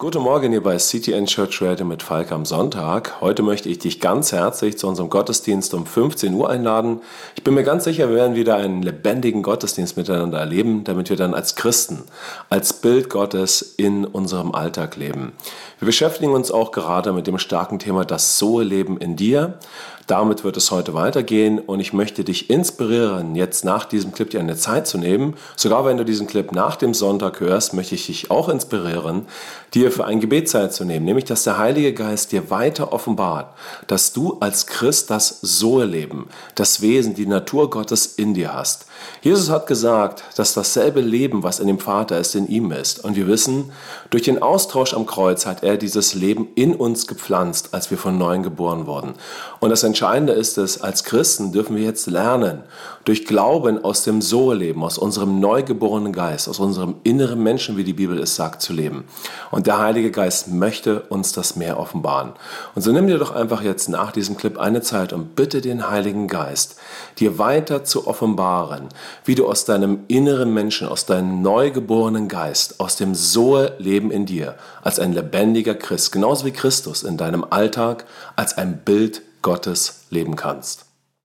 Guten Morgen hier bei CTN Church Radio mit Falk am Sonntag. Heute möchte ich dich ganz herzlich zu unserem Gottesdienst um 15 Uhr einladen. Ich bin mir ganz sicher, wir werden wieder einen lebendigen Gottesdienst miteinander erleben, damit wir dann als Christen, als Bild Gottes in unserem Alltag leben. Wir beschäftigen uns auch gerade mit dem starken Thema das Sohe-Leben in dir. Damit wird es heute weitergehen und ich möchte dich inspirieren, jetzt nach diesem Clip dir eine Zeit zu nehmen. Sogar wenn du diesen Clip nach dem Sonntag hörst, möchte ich dich auch inspirieren, dir für ein Gebet Zeit zu nehmen, nämlich dass der Heilige Geist dir weiter offenbart, dass du als Christ das Sohe-Leben, das Wesen, die Natur Gottes in dir hast. Jesus hat gesagt, dass dasselbe Leben, was in dem Vater ist, in ihm ist. Und wir wissen, durch den Austausch am Kreuz hat er dieses Leben in uns gepflanzt, als wir von neuem geboren wurden. Und das Entscheidende ist es, als Christen dürfen wir jetzt lernen, durch Glauben aus dem Sohe-Leben, aus unserem neugeborenen Geist, aus unserem inneren Menschen, wie die Bibel es sagt, zu leben. Und Heilige Geist möchte uns das mehr offenbaren. Und so nimm dir doch einfach jetzt nach diesem Clip eine Zeit und bitte den Heiligen Geist, dir weiter zu offenbaren, wie du aus deinem inneren Menschen, aus deinem neugeborenen Geist, aus dem Sohe-Leben in dir, als ein lebendiger Christ, genauso wie Christus in deinem Alltag, als ein Bild Gottes leben kannst.